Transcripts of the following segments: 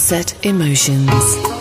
Sunset Emotions.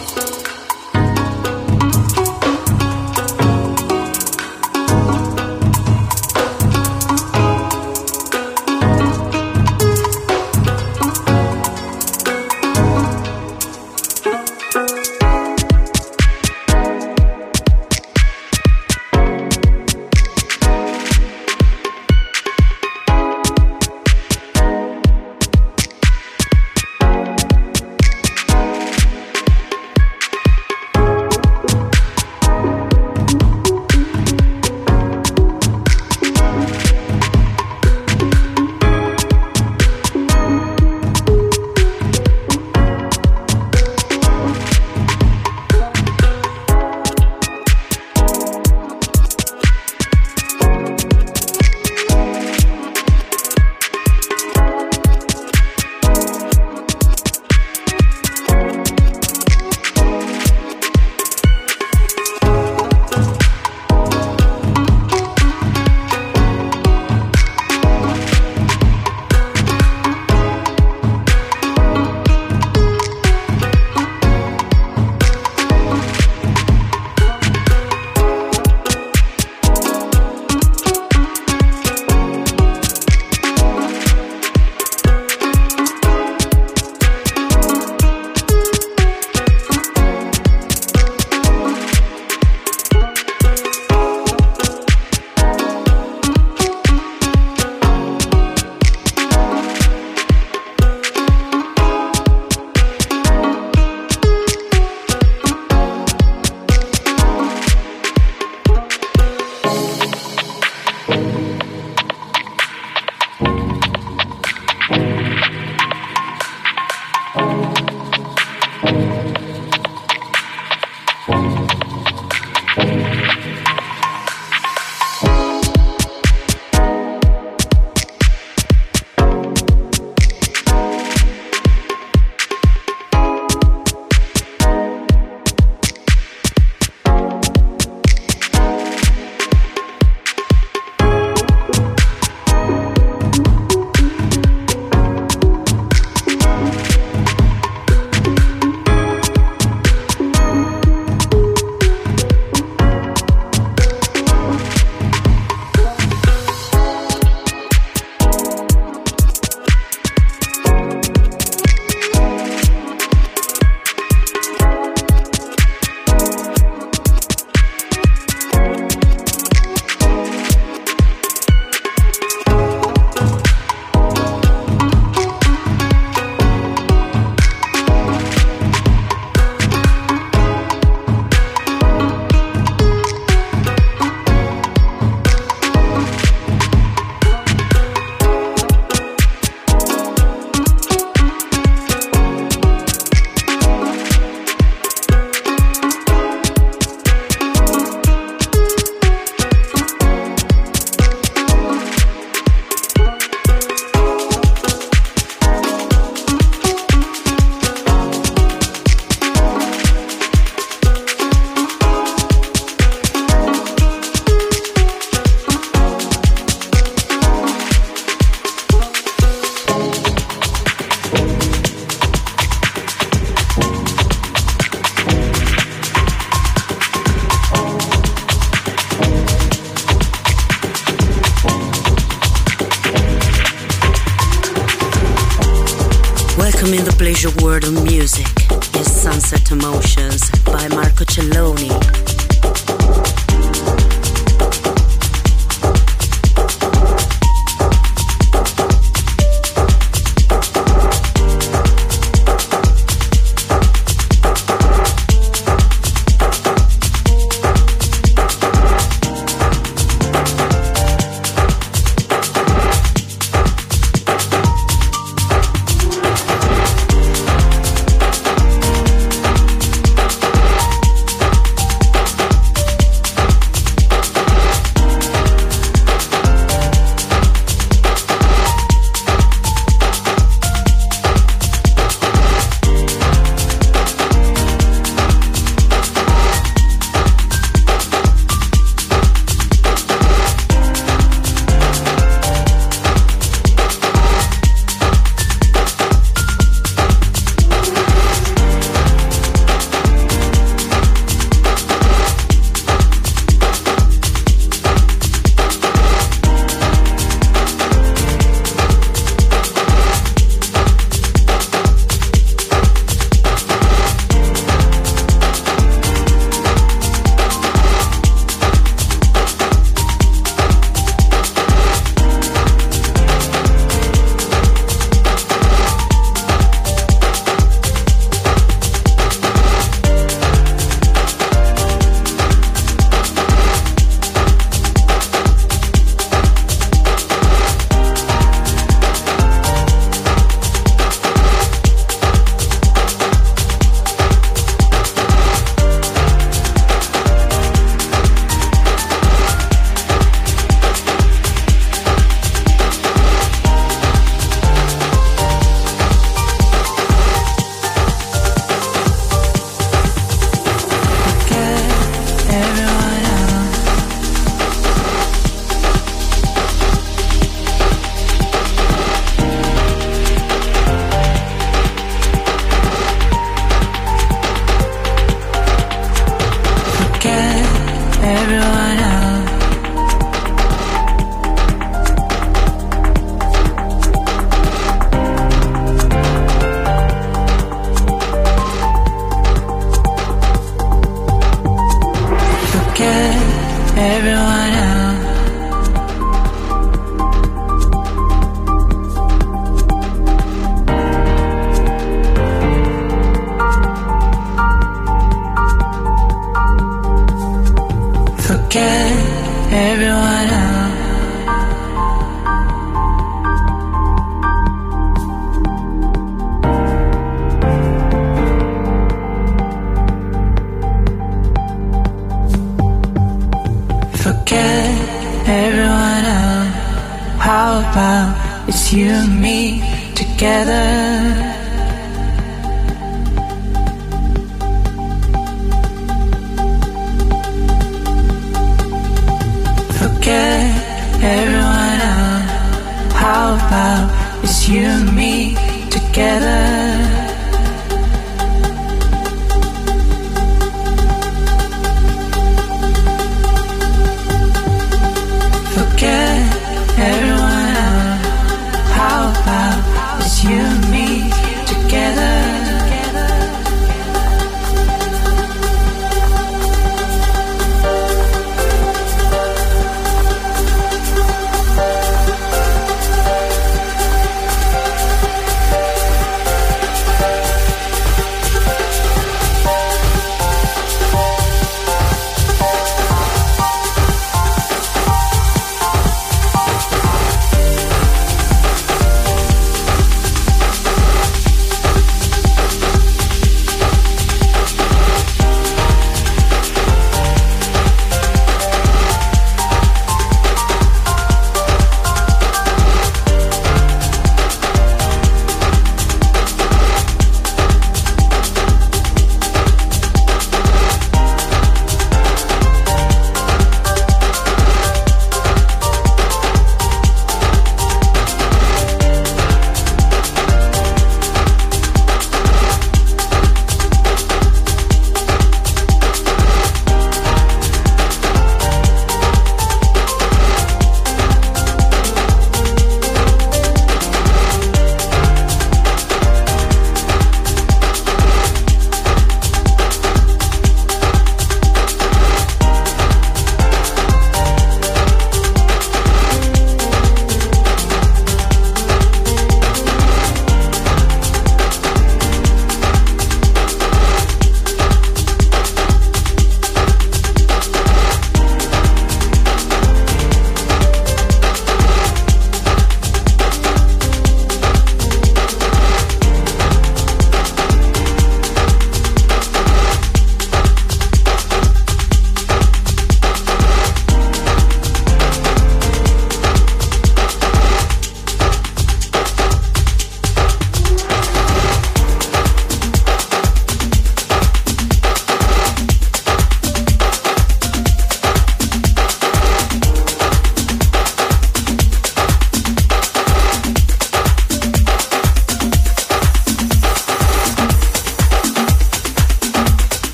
You and me together?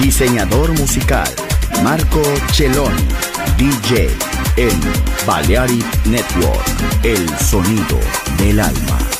Diseñador musical, Marco Celloni. DJ en Balearic Network. El sonido del alma.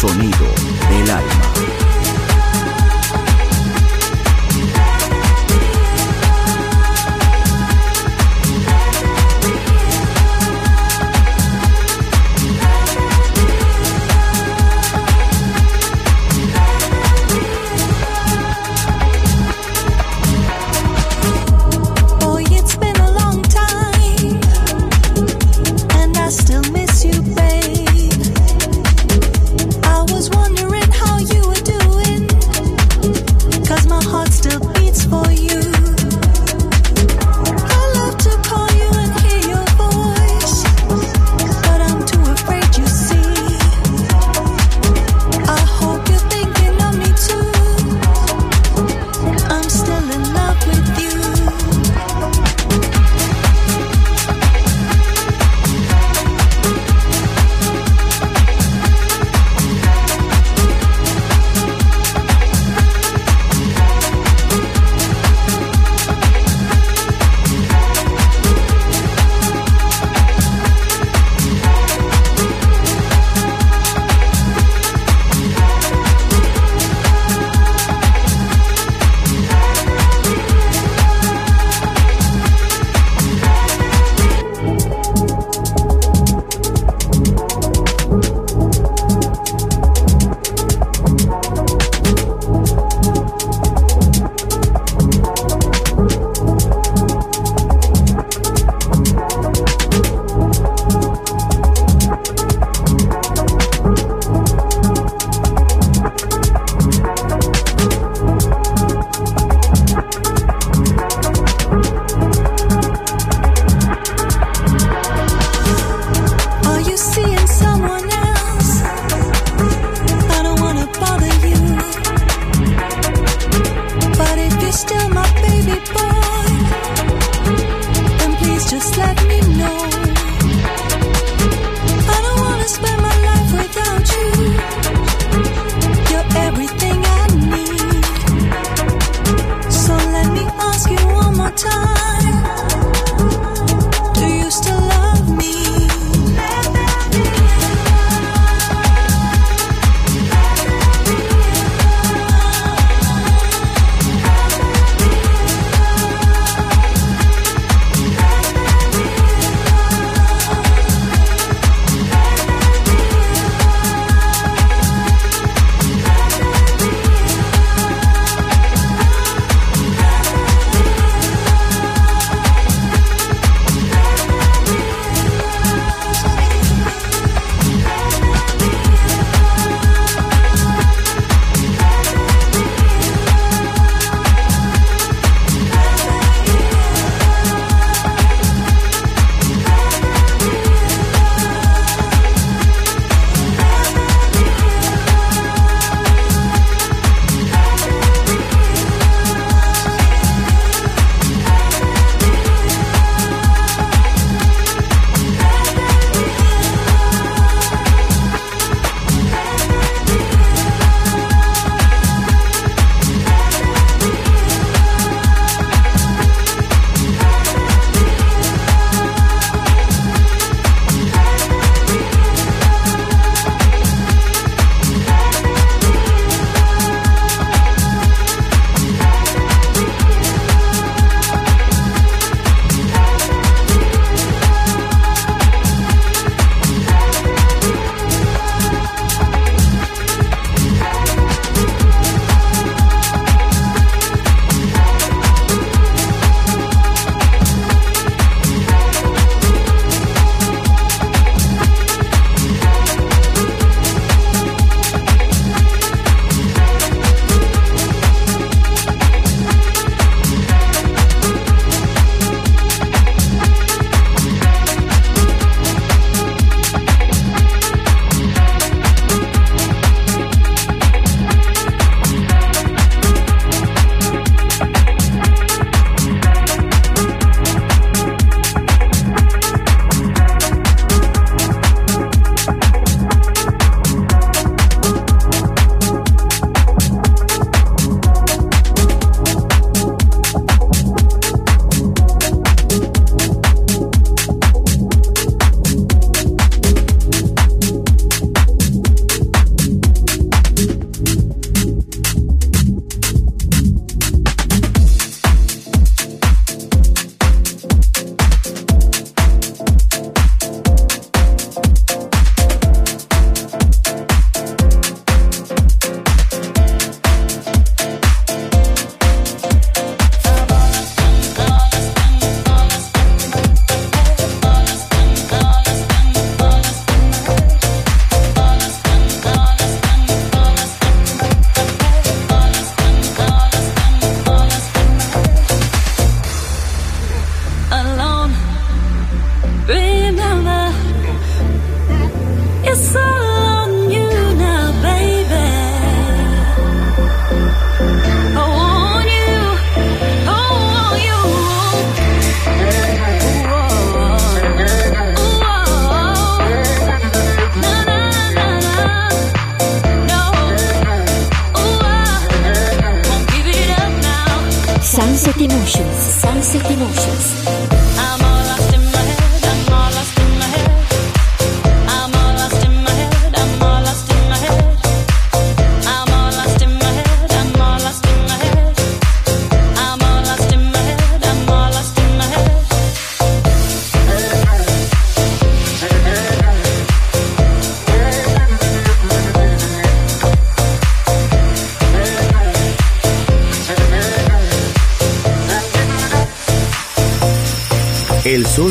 Sonido